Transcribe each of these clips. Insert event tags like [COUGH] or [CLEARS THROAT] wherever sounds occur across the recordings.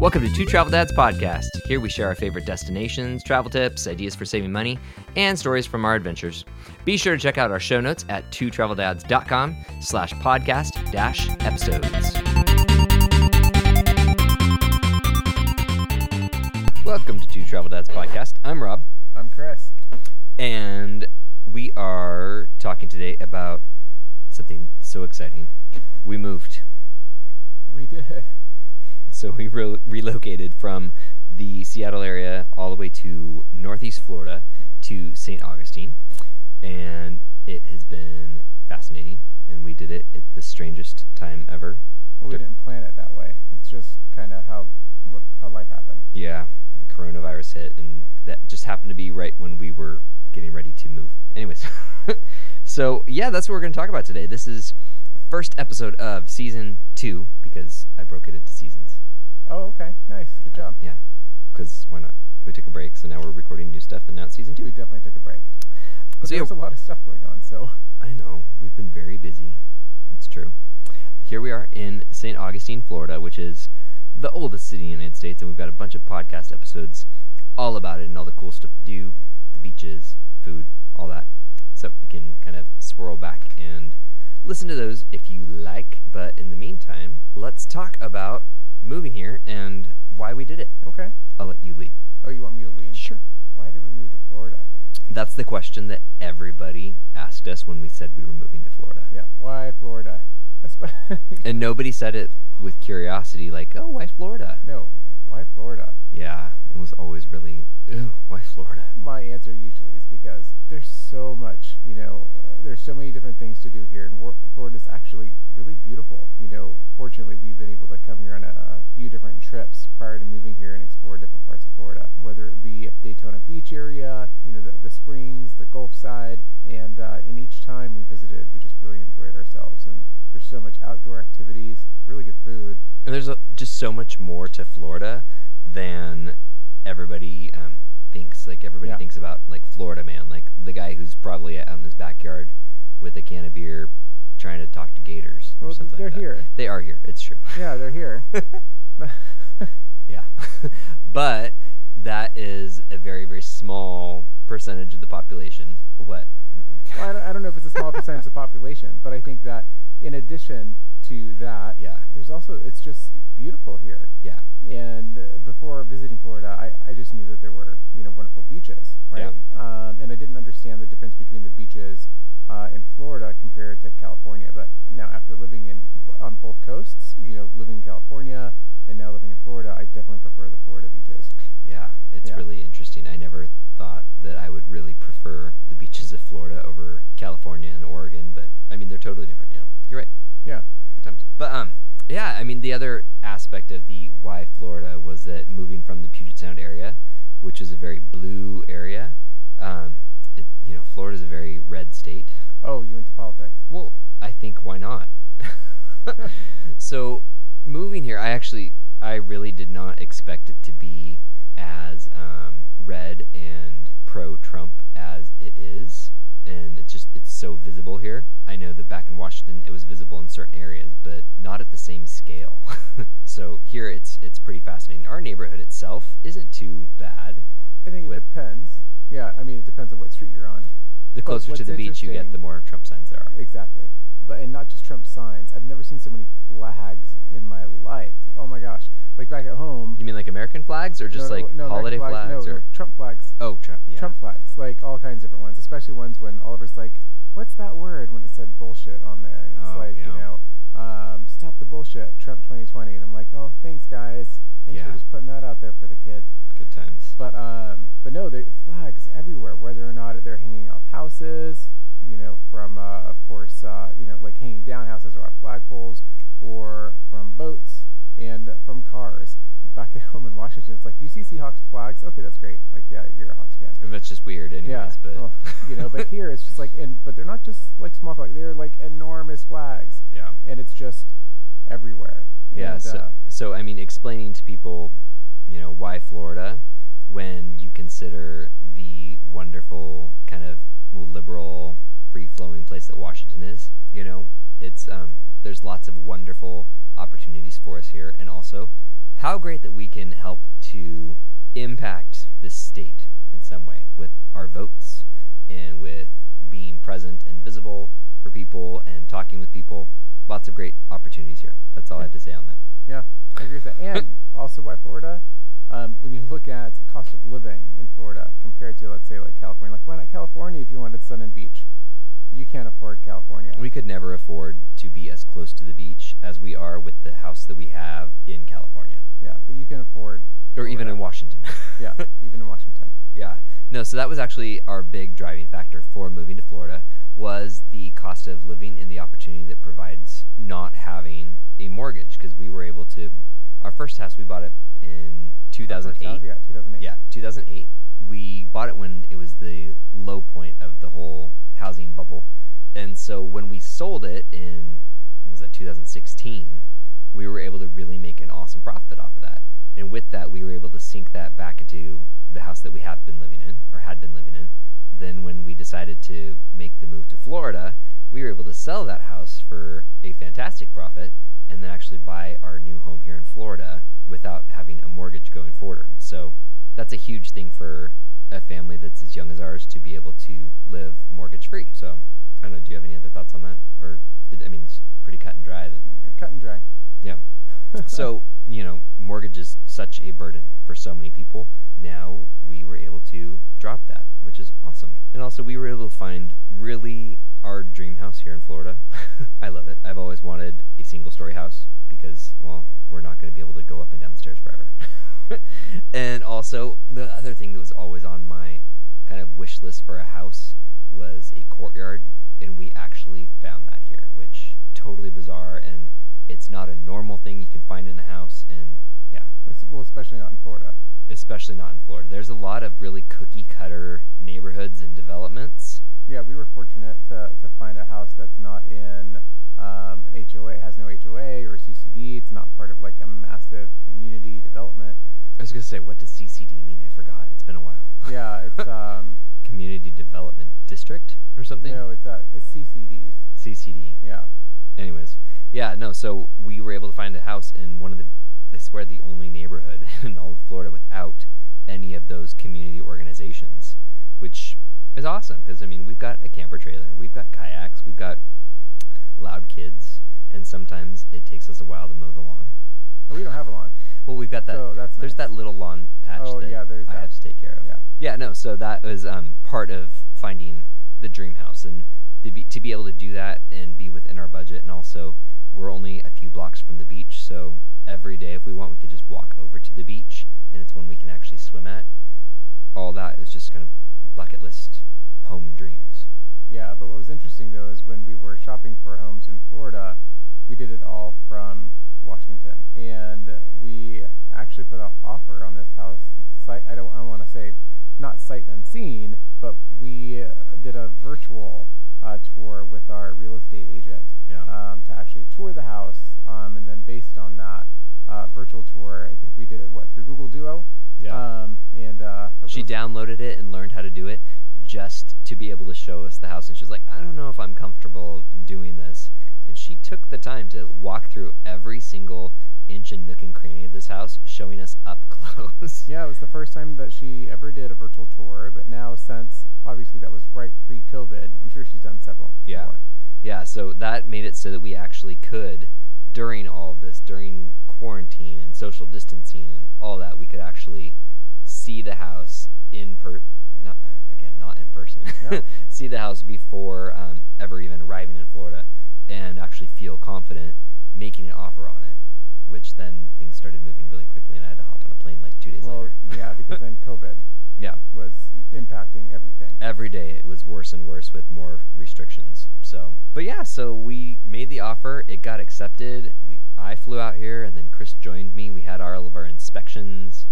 Welcome to Two Travel Dads Podcast. Here we share our favorite destinations, travel tips, ideas for saving money, and stories from our adventures. Be sure to check out our show notes at twotraveldads.com slash podcast dash episodes. Welcome to Two Travel Dads Podcast. I'm Rob, I'm Chris. and we are talking today about something so exciting. We moved. We did. So we re- relocated from the Seattle area all the way to Northeast Florida to St. Augustine, and it has been fascinating. And we did it at the strangest time ever. Well, we didn't plan it that way. It's just kind of how how life happened. Yeah, the coronavirus hit, and that just happened to be right when we were getting ready to move. Anyways, [LAUGHS] so yeah, that's what we're going to talk about today. This is first episode of season two because I broke it into seasons. Oh, okay. Nice. Good job. Yeah, because why not? We took a break, so now we're recording new stuff, and now it's season two. We definitely took a break. But So, yeah, there's a lot of stuff going on. So I know we've been very busy. It's true. Here we are in St. Augustine, Florida, which is the oldest city in the United States, and we've got a bunch of podcast episodes all about it and all the cool stuff to do, the beaches, food, all that. So you can kind of swirl back and listen to those if you like. But in the meantime, let's talk about moving here and why we did it. okay. I'll let you lead. Oh, you want me to lead? Sure. Why did we move to Florida? That's the question that everybody asked us when we said we were moving to Florida. Yeah. Why Florida? [LAUGHS] And nobody said it with curiosity, like, oh, why Florida? no. Why Florida? Yeah, it was always really, ooh, why Florida? My answer usually is because there's so much, you know, uh, there's so many different things to do here, and Florida's actually really beautiful. You know, fortunately, we've ourselves. And there's so much outdoor activities, really good food. And there's a, just so much more to Florida than everybody um, thinks. Like, everybody Yeah. thinks about, like, Florida man, like the guy who's probably out in his backyard with a can of beer trying to talk to gators or Well, they're like that. here. They are here. It's true. Yeah, they're here. [LAUGHS] [LAUGHS] Yeah. [LAUGHS] but that is a very, very small percentage of the population. What? [LAUGHS] Well, I don't, I don't know if it's a small percentage of the population, but I think that in addition to that, Yeah. there's also it's just beautiful here. Yeah. And uh, before visiting Florida, I, I just knew that there were you know wonderful beaches, right? Um, and I didn't understand the difference between the beaches uh, in Florida compared to California. But now after living in on both coasts, you know, living in California visible here. I know that back in Washington, it was visible in certain areas, but not at the same scale. [LAUGHS] so here, it's it's pretty fascinating. Our neighborhood itself isn't too bad. I think it depends. Yeah, I mean it depends on what street you're on. The closer to the beach you get, the more Trump signs there are. Exactly. But and not just Trump signs. I've never seen so many flags in my life. Oh my gosh! Like back at home. You mean like American flags or just no, no, like no, holiday flags, No, or Trump flags. oh Trump yeah Trump flags, like all kinds of different ones, especially ones when Oliver's like, "What's that word?" when it said bullshit on there, and it's Oh, like, yeah. you know, um, stop the bullshit, Trump 2020, and I'm like, "Oh, thanks guys, thanks Yeah. for just putting that out there for the kids." good times But um, but no, there flags everywhere, whether or not they're hanging off houses, you know, from uh, of course, uh, you know, like hanging down houses or off flagpoles, or Seahawks flags. Okay, that's great. Like, yeah, you're a Hawks fan. That's just weird anyways yeah, but well, you know, but [LAUGHS] here it's just like, and but they're not just like small flags; they're like enormous flags, yeah and it's just everywhere. yeah And, so uh, so I mean explaining to people you know why Florida when you consider the wonderful kind of liberal free flowing place that Washington is you know it's um there's lots of wonderful opportunities for us here and also how great that we can help to impact the state in some way with our votes and with being present and visible for people and talking with people. Lots of great opportunities here. That's all I have to say on that. Yeah, I agree with that. And [LAUGHS] also, why Florida? Um, when you look at cost of living in Florida compared to, let's say, like California, like why not California if you wanted sun and beach? You can't afford California. We could never afford to be as close to the beach as we are with the house that we have in California yeah, but you can afford. Or even in Washington. [LAUGHS] yeah, even in Washington. Yeah. No, so that was actually our big driving factor for moving to Florida was the cost of living and the opportunity that provides not having a mortgage because we were able to our first house we bought it in 2008. house, Yeah, 2008. Yeah, 2008. We bought it when it was the low point of the whole housing bubble. And so when we sold it in was that 2016, we were able to really And with that, we were able to sink that back into the house that we have been living in or had been living in. Then when we decided to make the move to Florida, we were able to sell that house for a fantastic profit awesome. And also, we were able to find really our dream house here in Florida. [LAUGHS] I love it. I've always wanted a single story house because, well, we're not going to be able to go up and down the stairs forever. [LAUGHS] and also, the other thing that was always on my kind of wish list for a house was a courtyard, and we actually found that here, which totally bizarre and it's not a normal thing you can find in a house and yeah Well, especially not in Florida. Especially not in florida there's a lot of really cookie cutter neighborhoods and developments Yeah, we were fortunate to, to find a house that's not in um, an HOA. Has no HOA or CCD. It's not part of like a massive community development. i was going to say what does ccd mean i forgot it's been a while Yeah, it's [LAUGHS] um, community development district or something no, it's uh, it's CCDs. ccd Yeah, anyways yeah no so we were able to find a house in one of the i swear the only neighborhood [LAUGHS] in all of florida without any of those community organizations which is awesome because i mean we've got a camper trailer we've got kayaks we've got loud kids and sometimes it takes us a while to mow the lawn Oh, we don't have a lawn. well we've got that So that's there's nice. that little lawn patch Oh, that yeah, there's i that. have to take care of Yeah. yeah no so that was um, part of finding the dream house and to be, to be able to do that and be within our budget and also we're only a few blocks from the beach so every day if we want we could just walk over to the beach and it's one we can actually swim at all that is just kind of bucket list home dreams Yeah, but what was interesting though is when we were shopping for homes in Florida, we did it all from Washington, and we actually put an offer on this house. Sight, I don't. I want to say, not sight unseen, but we did a virtual uh, tour with our real estate agent Yeah. um, to actually tour the house, um, and then based on that uh, virtual tour, I think we did it what through Google Duo. Um, and uh, she downloaded it and learned how to do it just to be able to show us the house and she's like i don't know if i'm comfortable doing this and she took the time to walk through every single inch and nook and cranny of this house showing us up [LAUGHS] close Yeah, it was the first time that she ever did a virtual tour, but now since obviously that was right pre-COVID, I'm sure she's done several Yeah. more. yeah so that made it so that we actually could during all of this during quarantine and social distancing and all that we could actually see the house in per not again not in person No. [LAUGHS] see the house before um, ever even arriving in florida and actually feel confident making an offer on it which then things started moving really quickly and i had to hop on a plane like two days Well, later [LAUGHS] yeah, because then [LAUGHS] COVID yeah was impacting everything. every day it was worse and worse with more restrictions so but yeah so we made the offer it got accepted we i flew out here and then chris joined me we had all of our inspections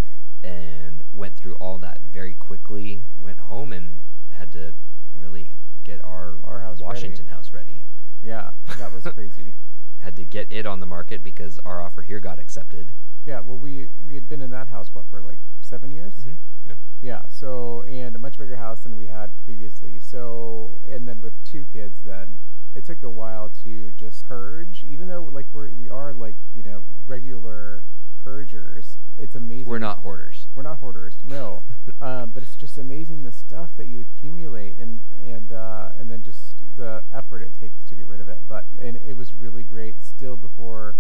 and went through all that very quickly went home and had to really get our, Our house washington house ready Yeah, that was [LAUGHS] crazy. had to get it on the market because our offer here got accepted Yeah, well, we we had been in that house what for like seven years. Mhm, yeah. Yeah. So and a much bigger house than we had previously. So and then with two kids, then it took a while to just purge. Even though like we're we are like you know regular purgers. It's amazing. We're not hoarders. We're not hoarders, no. um, [LAUGHS] but it's just amazing the stuff that you accumulate and and uh, and then just the effort it takes to get rid of it. But and it was really great. Still before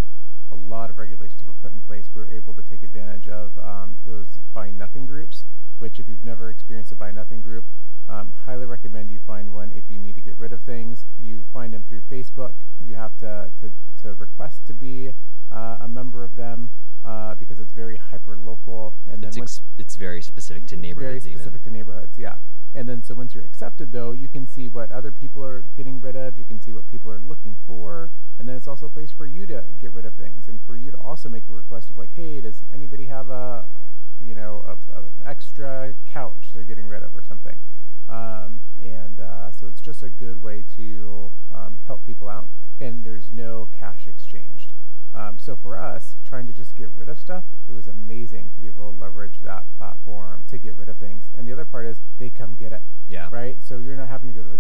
a lot of regulations were put in place, we were able to take advantage of um, those buy nothing groups. Which, if you've never experienced a buy nothing group, um, highly recommend you find one if you need to get rid of things. You find them through Facebook. You have to to, to request to be uh, a member of them uh, because it's very hyper local. And then It's once it's very specific to neighborhoods very specific even. to neighborhoods, yeah. And then so once you're accepted, though, you can see what other people are getting rid of. You can see what people are looking for, and then it's also a place for you to get rid of things and for you to also make a request of like, hey, does anybody have a, you know, a, a, an extra couch they're getting rid of or something? Just a good way to um, help people out, and there's no cash exchanged. Um, so for us, trying to just get rid of stuff, it was amazing to be able to leverage that platform to get rid of things. And the other part is they come get it, Yeah. right? So you're not having to go to a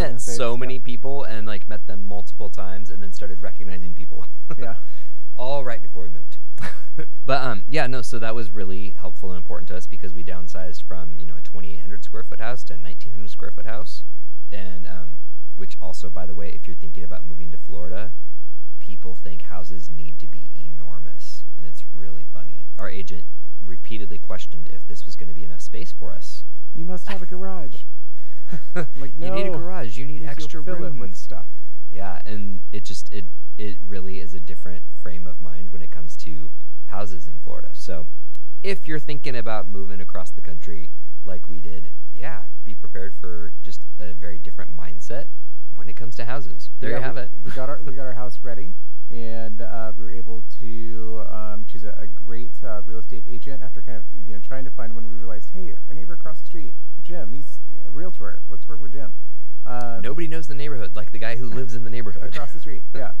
met so it's- many yeah. people and like met them multiple times and then started recognizing people. [LAUGHS] Yeah. All right before we moved. [LAUGHS] but um yeah, no, so that was really helpful and important to us because we downsized from, you know, a 2800 square foot house to a 1900 square foot house. And um which also by the way, if you're thinking about moving to Florida, people think houses need to be enormous and it's really funny. Our agent repeatedly questioned if this was going to be enough space for us. You must have a garage. Like, [LAUGHS] you need a garage. You need extra fill rooms. it with stuff. Yeah, and it just it it really is a different frame of mind when it comes to houses in Florida. So, if you're thinking about moving across the country like we did, yeah, be prepared for just a very different mindset when it comes to houses. There Yeah, you have we, it. We got our we got our [LAUGHS] house ready, and uh, we were able to um, choose a, a great uh, real estate agent after kind of you know trying to find one. We realized, hey, our neighbor across the street, Jim, he's a realtor. Let's work with Jim. Uh, Nobody knows the neighborhood like the guy who lives in the neighborhood. across the street. [LAUGHS] Yeah,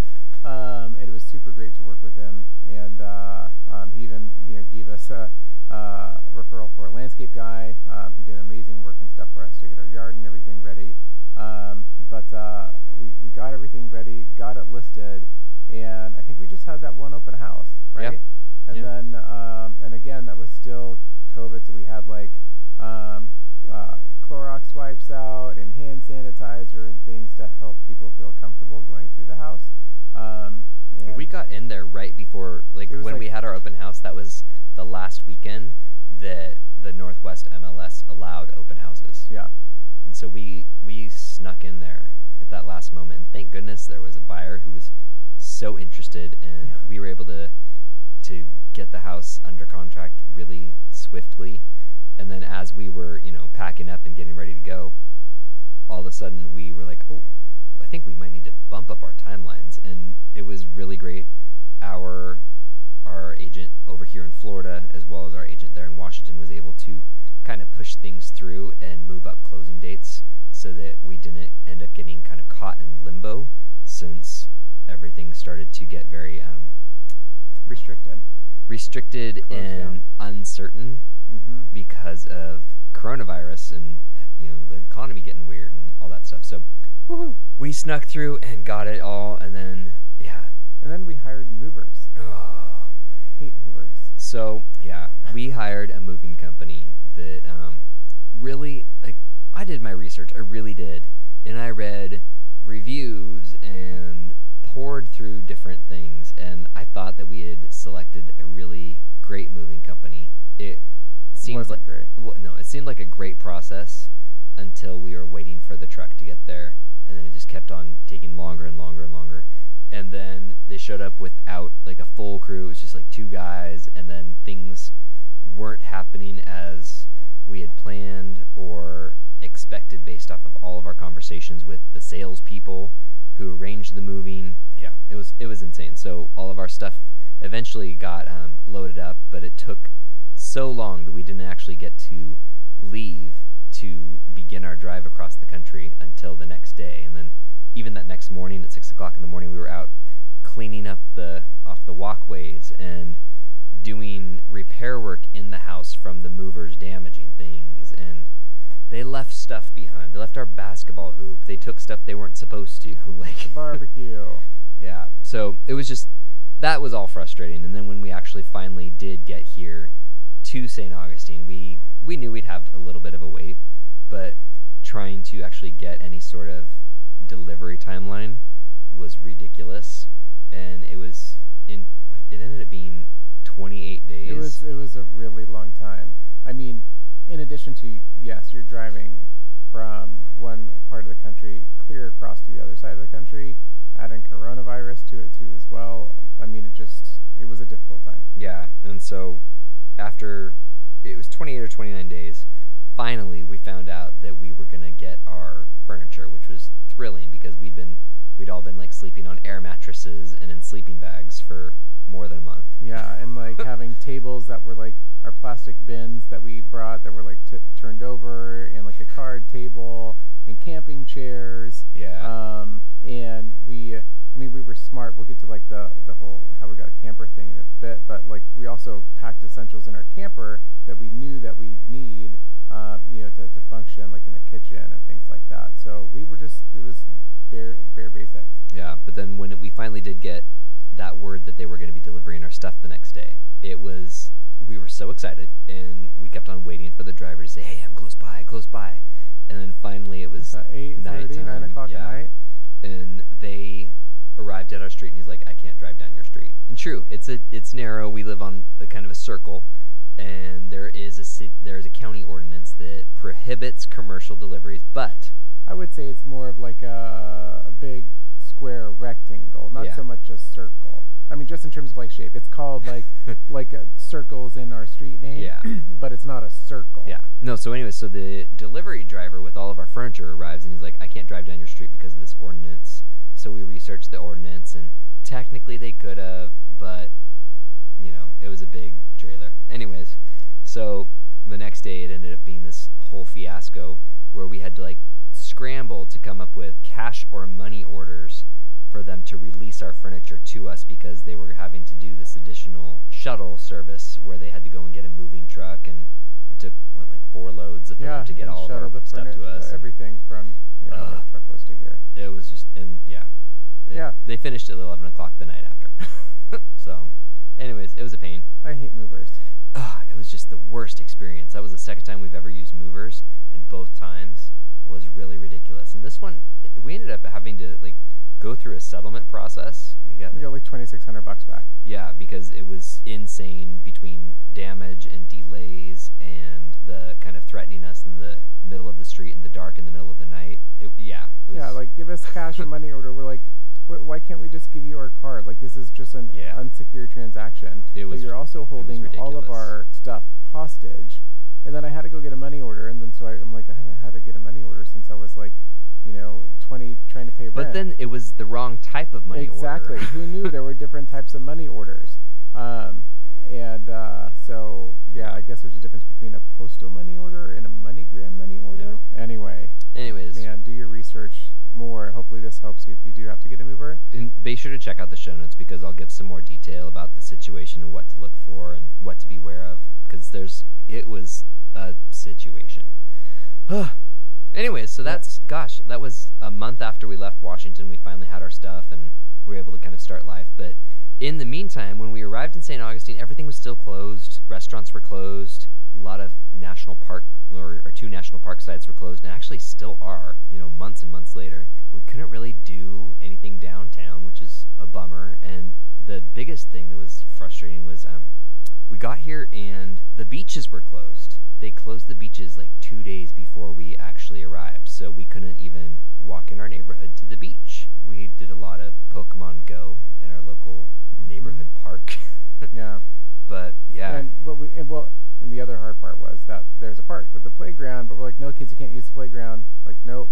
um, and it was super great to work with him, and uh, um, he even you know gave us a, uh, referral for a landscape guy. Um, he did amazing work and stuff for us to get our yard and everything ready. Um, but uh, we we got everything ready, got it listed, and I think we just had that one open house, right? Yeah. And Yeah. then um, and again that was still COVID, so we had like um, uh, Clorox wipes out and hand sanitizer and things to help people feel comfortable going through the house. Um, and we got in there right before, like when we had our open house. That was the last weekend that the Northwest MLS allowed open houses. yeah, And so we we snuck in there at that last moment, and thank goodness there was a buyer who was so interested, and Yeah. we were able to to get the house under contract really swiftly. And then as we were, you know, packing up and getting ready to go, all of a sudden we were like, oh, I think we might need to bump up our timelines, and it was really great. Our our agent over here in Florida, as well as our agent there in Washington, was able to kind of push things through and move up closing dates restricted Closed and down. uncertain Mm-hmm. because of coronavirus and you know the economy getting weird and all that stuff. So Woohoo! we snuck through and got it all, and then yeah. And then we hired movers. Oh. hate movers. So yeah, we hired a moving company that um, really like I did my research. I really did, and I read reviews and poured through different things, and I thought that we had selected a really great moving company. It seemed Wasn't like great. well, no, it seemed like a great process until we were waiting for the truck to get there, and then it just kept on taking longer and longer and longer. And then they showed up without like a full crew. It was just like two guys, and then things weren't happening as we had planned or expected based off of all of our conversations with the salespeople who arranged the moving. Yeah, it was it was insane. So all of our stuff eventually got um, loaded up, but it took so long that we didn't actually get to leave to begin our drive across the country until the next day. And then even that next morning at six o'clock in the morning, we were out cleaning up the off the walkways and doing repair work in the house from the movers damaging things and they left stuff behind. They left our basketball hoop. They took stuff they weren't supposed to. like Barbecue. yeah. So it was just that was all frustrating. And then when we actually finally did get here to St. Augustine, we we knew we'd have a little bit of a wait, but trying to actually get any sort of delivery timeline was ridiculous, and it was in it ended up being 28 days. It was it was a really long time. I mean, in addition to yes, you're driving from one part of the country clear across to the other side of the country, adding coronavirus plastic bins that we brought that were like t- turned over, and like a card table and camping chairs. Yeah. Um, and we, uh, I mean, we were smart. We'll get to like the the whole how we got a camper thing in a bit, but like we also packed essentials in our camper that we knew it's narrow we live on a kind of a circle and there is a there is a county ordinance that prohibits commercial deliveries but I would say it's more of like a, a big square rectangle, not Yeah. so much a circle. I mean, just in terms of like shape, it's called like [LAUGHS] like uh, circles in our street name. Yeah. [CLEARS THROAT] but it's not a circle. yeah no so anyway so the delivery driver with all of our furniture arrives and he's like i can't drive down your street because of this ordinance so we researched the ordinance and technically they could have but you know, it was a big trailer. Anyways, so the next day it ended up being this whole fiasco where we had to like scramble to come up with cash or money orders for them to release our furniture to us because they were having to do this additional shuttle service where they had to go and get a moving truck and it took what like four loads of Yeah. them to get all of our the stuff to us. everything from you know, where the truck was to here. It was just and yeah. They, Yeah. They finished at eleven o'clock the night after. [LAUGHS] so anyways, it was a pain. I hate movers. Ugh, it was just the worst experience. That was the second time we've ever used movers, and both times was really ridiculous. And this one, we ended up having to like go through a settlement process. We got, We got like twenty six hundred bucks back. yeah, because it was insane between damage and delays and the kind of threatening us in the middle of the street in the dark in the middle of the night. It, yeah, it was, yeah, like give us cash or money order. We're like, "Wh- why can't we just give you our card? Like this is just an Yeah. unsecured transaction. It was- But you're also holding all of ridiculous. our stuff hostage. And then I had to go get a money order, and then so I, I'm like, I haven't had to get a money order since I was like, you know, 20, trying to pay rent. But then it was the wrong type of money order. exactly. order. Who knew there were different types of money orders? Um, and uh, so yeah, I guess there's a difference between a postal money order and a MoneyGram money order. Anyway, Anyways, man, do your research more. Hopefully, this helps you if you do have to get a mover. and be sure to check out the show notes because I'll give some more detail about the situation and what to look for and what to be aware of. Because there's, it was a situation. [SIGHS] Anyways, so that's gosh, that was a month after we left Washington. We finally had our stuff and we were able to kind of start life. But in the meantime, when we arrived in St. Augustine, everything was still closed. Restaurants were closed. A lot of national park or, or two national park sites were closed, and actually still are. You know, months and months later, we couldn't really do anything downtown, which is a bummer. And the biggest thing that was frustrating was um, we got here and the beaches were closed. They closed the beaches like two days before we actually arrived, so we couldn't even walk in our neighborhood to the kids, you can't use the playground. Like, nope.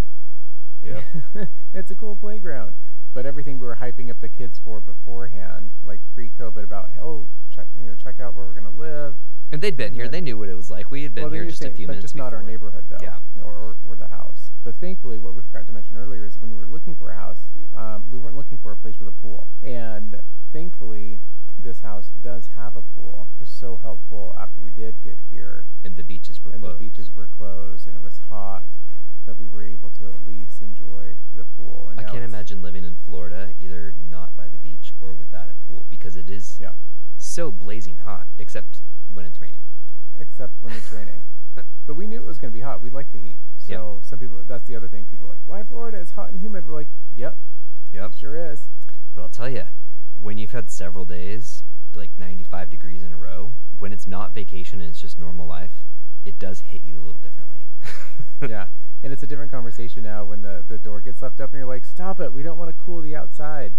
Yep. [LAUGHS] it's a cool playground. But everything we were hyping up the kids for beforehand, like pre-COVID, about oh, check you know, check out where we're gonna live. and they'd been here. Yeah. They knew what it was like. We had been well, here just to- a few but minutes just not our neighborhood though, Yeah. or, or or the house. But thankfully, what we forgot to mention earlier is when we were looking for a house, um, we weren't looking for a place with a pool, and thankfully, this house does have a pool. It's raining. But we knew it was going to be hot. We like the heat. So some people, that's the other thing. People are like, why Florida? It's hot and humid. We're like, yep, Yep. sure is. But I'll tell you, when you've had several days, like 95 degrees in a row, when it's not vacation and it's just normal life, it does hit you a little differently. [LAUGHS] yeah. And it's a different conversation now when the, the door gets left up and you're like, stop it. We don't want to cool the outside.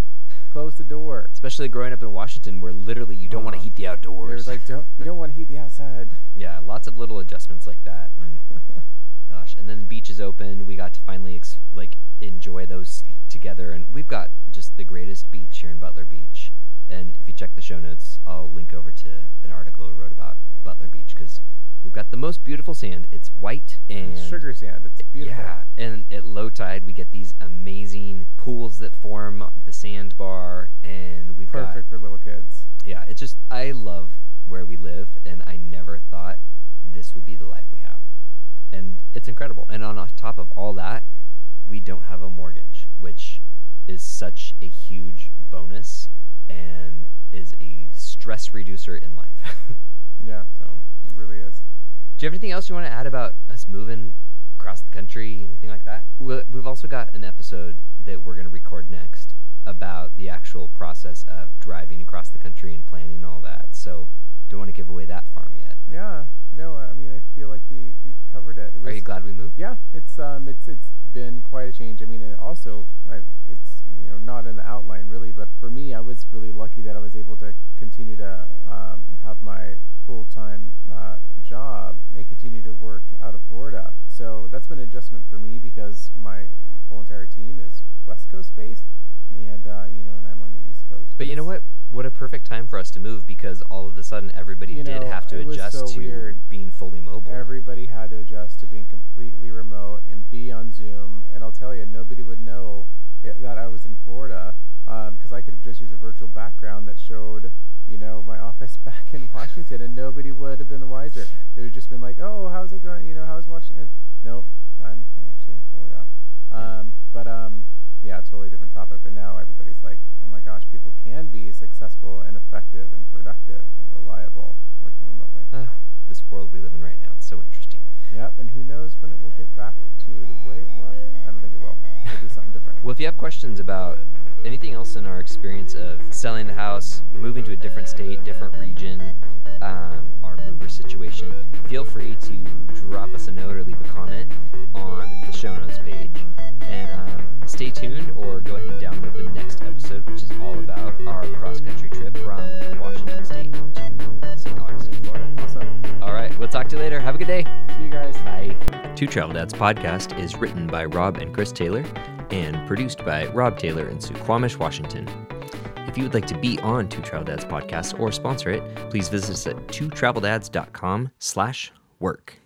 Close the door. Especially growing up in Washington, where literally you don't want to Uh, heat the outdoors. There's like, don't, you don't want to heat the outside. [LAUGHS] yeah, lots of little adjustments like that. And [LAUGHS] gosh, and then the beaches opened. We got to finally ex- like enjoy those together, and we've got just the greatest beach here in Butler Beach. And if you check the show notes, I'll link over to an article I wrote about Butler Beach because we've got the most beautiful sand. It's white and sugar sand. It's beautiful. Yeah, and at low tide we get these amazing pools that form the sandbar, and we've got Perfect for little kids. yeah, it's just I love where we live, and I never thought this would be the life we have, and it's incredible. And on top of all that, we don't have a mortgage, which is such a huge bonus and is a stress reducer in life. [LAUGHS] Yeah, so, it really is. do you have anything else you want to add about us moving across the country, anything like that? We- We've also got an episode that we're going to record next about the actual process of driving across the country and planning all that. So, don't want to give away that farm yet. Yeah, no, I mean, I feel like we we've covered it. it Are you glad we moved? Yeah, it's um, it's it's been quite a change. I mean, and also, I, it's you know not in the outline really, but for me, I was really lucky that I was able to continue to for me because my whole entire team is West Coast based, and uh, you know, and I'm on the East Coast. But you know what? What a perfect time for us to move because all of a sudden everybody You did have to adjust so to weird. being fully mobile. Everybody had to adjust to being completely remote and be on Zoom. And I'll tell you, nobody would know that I was in Florida because I could have just used a virtual background that showed, you know, my office [LAUGHS] back in Washington, and nobody would have been the wiser. They would have just been like, "Oh, how's it going? You know, how's Washington?" Nope, I'm I'm actually in Florida. Um, but um, yeah, totally different topic. But now everybody's like, "Oh my gosh, people can be successful and effective and productive and reliable working remotely." Ah, this world we live in right now, it's so interesting. Yep, and who knows when it will get back to the way it was? I don't think it will. Do something different. [LAUGHS] Well, if you have questions about anything else in our experience of selling the house, moving to a different state, different region, um, our situation, feel free to drop us a note or leave a comment on the show notes page. And um, stay tuned or go ahead and download the next episode, which is all about our cross country trip from Washington State to St. Augustine, Florida. Awesome. All right, we'll talk to you later. Have a good day. See you guys. Bye. Two Travel Dads podcast is written by Rob and Chris Taylor and produced by Rob Taylor in Suquamish, Washington. If you would like to be on Two Travel Dads podcast or sponsor it, please visit us at twotraveldads.com slash work.